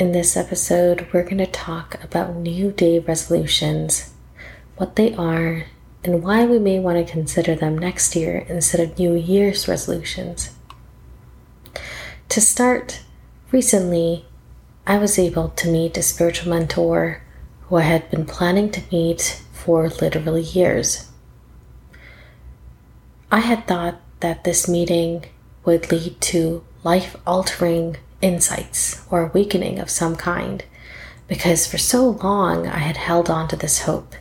In this episode, we're going to talk about New Day resolutions, what they are, and why we may want to consider them next year instead of New Year's resolutions. To start, recently I was able to meet a spiritual mentor who I had been planning to meet for literally years. I had thought that this meeting would lead to life altering insights or awakening of some kind. Because for so long I had held on to this hope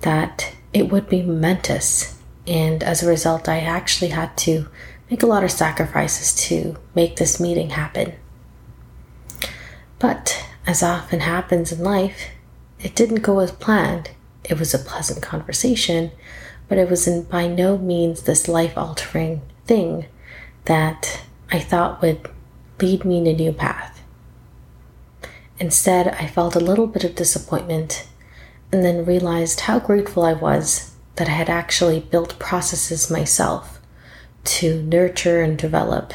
that it would be momentous. And as a result, I actually had to make a lot of sacrifices to make this meeting happen. But as often happens in life, it didn't go as planned. It was a pleasant conversation, but it was in by no means this life altering thing that I thought would lead me in a new path. Instead, I felt a little bit of disappointment and then realized how grateful I was that I had actually built processes myself to nurture and develop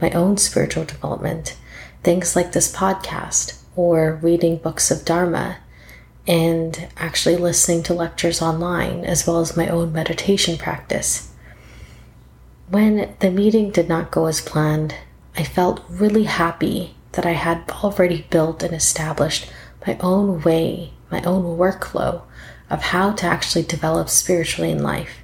my own spiritual development. Things like this podcast or reading books of Dharma and actually listening to lectures online, as well as my own meditation practice. When the meeting did not go as planned, I felt really happy that I had already built and established my own way, my own workflow of how to actually develop spiritually in life.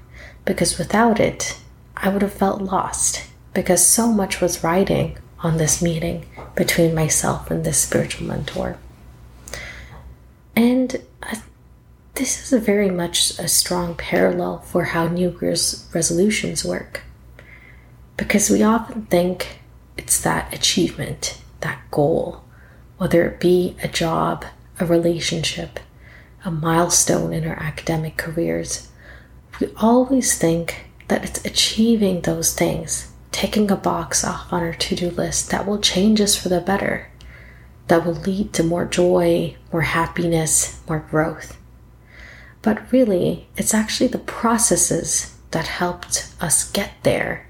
Because without it, I would have felt lost because so much was riding on this meeting between myself and this spiritual mentor. And uh, this is a very much a strong parallel for how New Year's resolutions work. Because we often think it's that achievement, that goal, whether it be a job, a relationship, a milestone in our academic careers. We always think that it's achieving those things, taking a box off on our to do list that will change us for the better, that will lead to more joy, more happiness, more growth. But really, it's actually the processes that helped us get there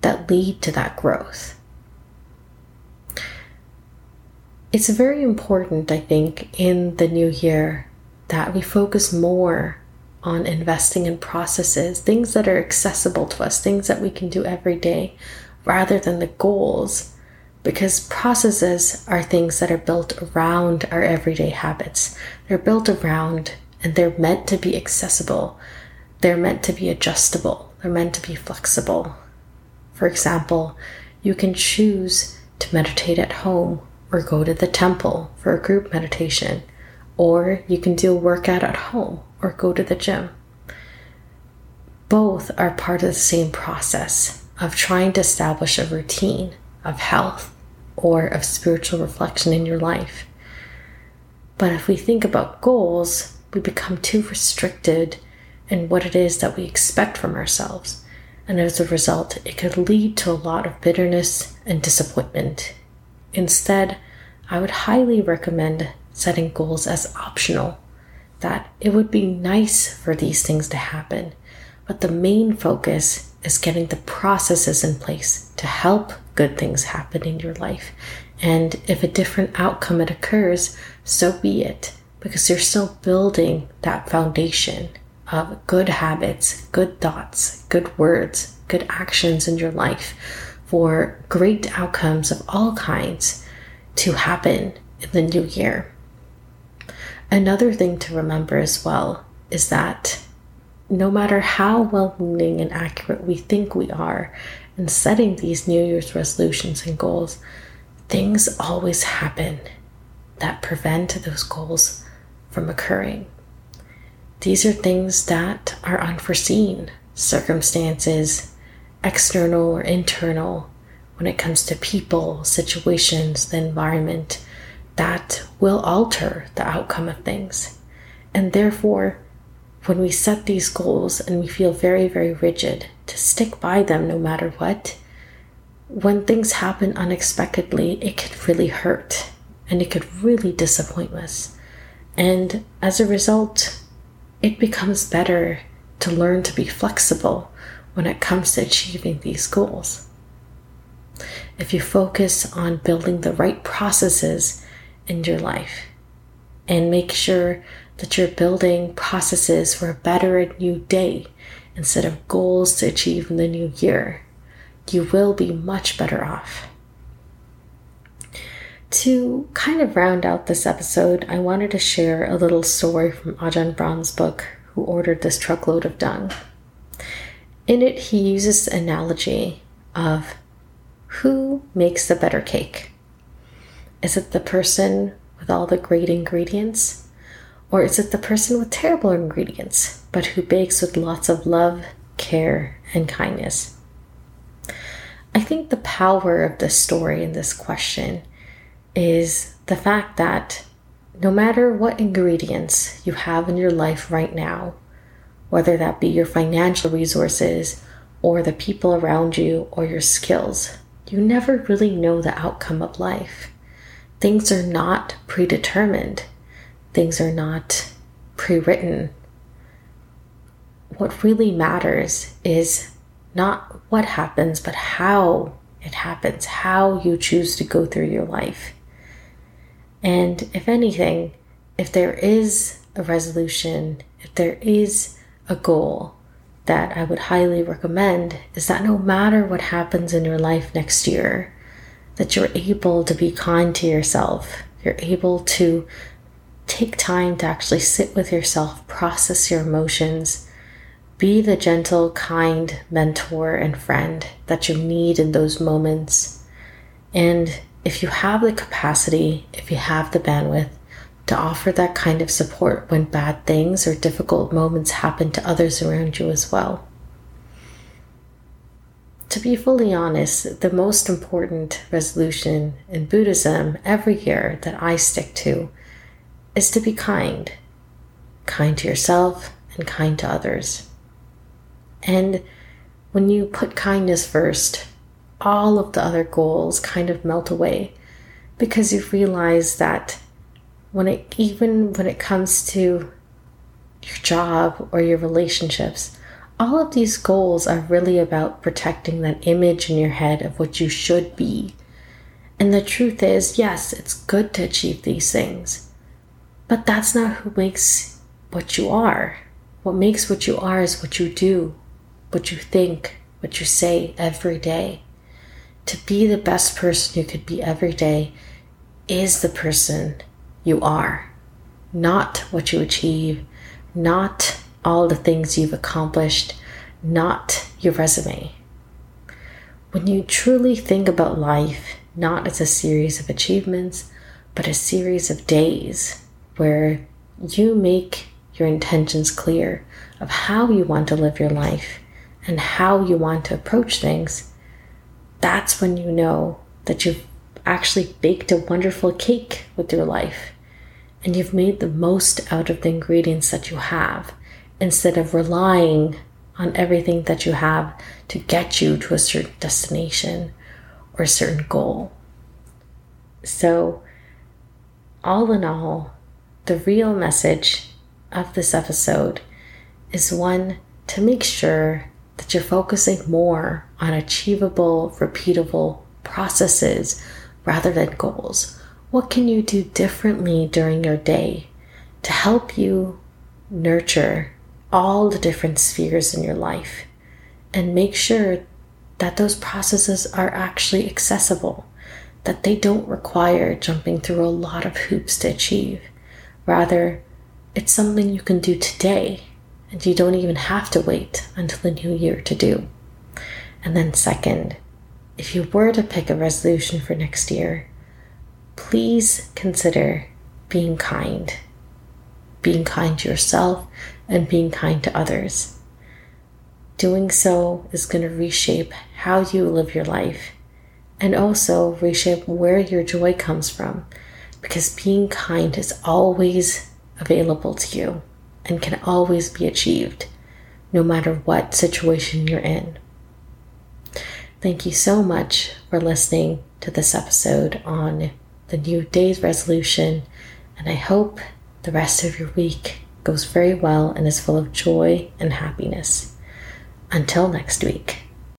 that lead to that growth. It's very important, I think, in the new year that we focus more on investing in processes, things that are accessible to us, things that we can do every day, rather than the goals. Because processes are things that are built around our everyday habits. They're built around and they're meant to be accessible. They're meant to be adjustable. They're meant to be flexible. For example, you can choose to meditate at home or go to the temple for a group meditation, or you can do a workout at home or go to the gym. Both are part of the same process of trying to establish a routine of health or of spiritual reflection in your life. But if we think about goals, we become too restricted in what it is that we expect from ourselves. And as a result, it could lead to a lot of bitterness and disappointment Instead, I would highly recommend setting goals as optional, that it would be nice for these things to happen, but the main focus is getting the processes in place to help good things happen in your life. And if a different outcome it occurs, so be it, because you're still building that foundation of good habits, good thoughts, good words, good actions in your life for great outcomes of all kinds to happen in the new year. Another thing to remember as well is that no matter how well meaning and accurate we think we are in setting these New Year's resolutions and goals, things always happen that prevent those goals from occurring. These are things that are unforeseen circumstances, external or internal, when it comes to people, situations, the environment, that will alter the outcome of things. And therefore, when we set these goals and we feel very, very rigid to stick by them no matter what, when things happen unexpectedly, it can really hurt and it could really disappoint us. And as a result, it becomes better to learn to be flexible when it comes to achieving these goals. If you focus on building the right processes in your life and make sure that you're building processes for a better new day instead of goals to achieve in the new year, you will be much better off. To kind of round out this episode, I wanted to share a little story from Ajahn Brahm's book, Who Ordered This Truckload of Dung. In it, he uses the analogy of who makes the better cake? Is it the person with all the great ingredients? Or is it the person with terrible ingredients, but who bakes with lots of love, care, and kindness? I think the power of this story and this question is the fact that no matter what ingredients you have in your life right now, whether that be your financial resources or the people around you or your skills, you never really know the outcome of life. Things are not predetermined, things are not pre written. What really matters is not what happens, but how it happens, how you choose to go through your life. And if anything, if there is a resolution, if there is a goal, that I would highly recommend is that no matter what happens in your life next year, that you're able to be kind to yourself. You're able to take time to actually sit with yourself, process your emotions, be the gentle, kind mentor and friend that you need in those moments. And if you have the capacity, if you have the bandwidth, to offer that kind of support when bad things or difficult moments happen to others around you as well. To be fully honest, the most important resolution in Buddhism every year that I stick to is to be kind. Kind to yourself and kind to others. And when you put kindness first, all of the other goals kind of melt away because you realize that when it even when it comes to your job or your relationships all of these goals are really about protecting that image in your head of what you should be. And the truth is yes it's good to achieve these things but that's not who makes what you are. What makes what you are is what you do what you think what you say every day. To be the best person you could be every day is the person you are, not what you achieve, not all the things you've accomplished, not your resume. When you truly think about life, not as a series of achievements, but a series of days where you make your intentions clear of how you want to live your life and how you want to approach things, that's when you know that you've actually baked a wonderful cake with your life and you've made the most out of the ingredients that you have instead of relying on everything that you have to get you to a certain destination or a certain goal. So, all in all, the real message of this episode is one to make sure that you're focusing more on achievable, repeatable processes rather than goals. What can you do differently during your day to help you nurture all the different spheres in your life and make sure that those processes are actually accessible, that they don't require jumping through a lot of hoops to achieve. Rather, it's something you can do today and you don't even have to wait until the new year to do. And then, second, if you were to pick a resolution for next year, please consider being kind. Being kind to yourself and being kind to others. Doing so is going to reshape how you live your life and also reshape where your joy comes from because being kind is always available to you and can always be achieved, no matter what situation you're in. Thank you so much for listening to this episode on the new day's resolution, and I hope the rest of your week goes very well and is full of joy and happiness. Until next week.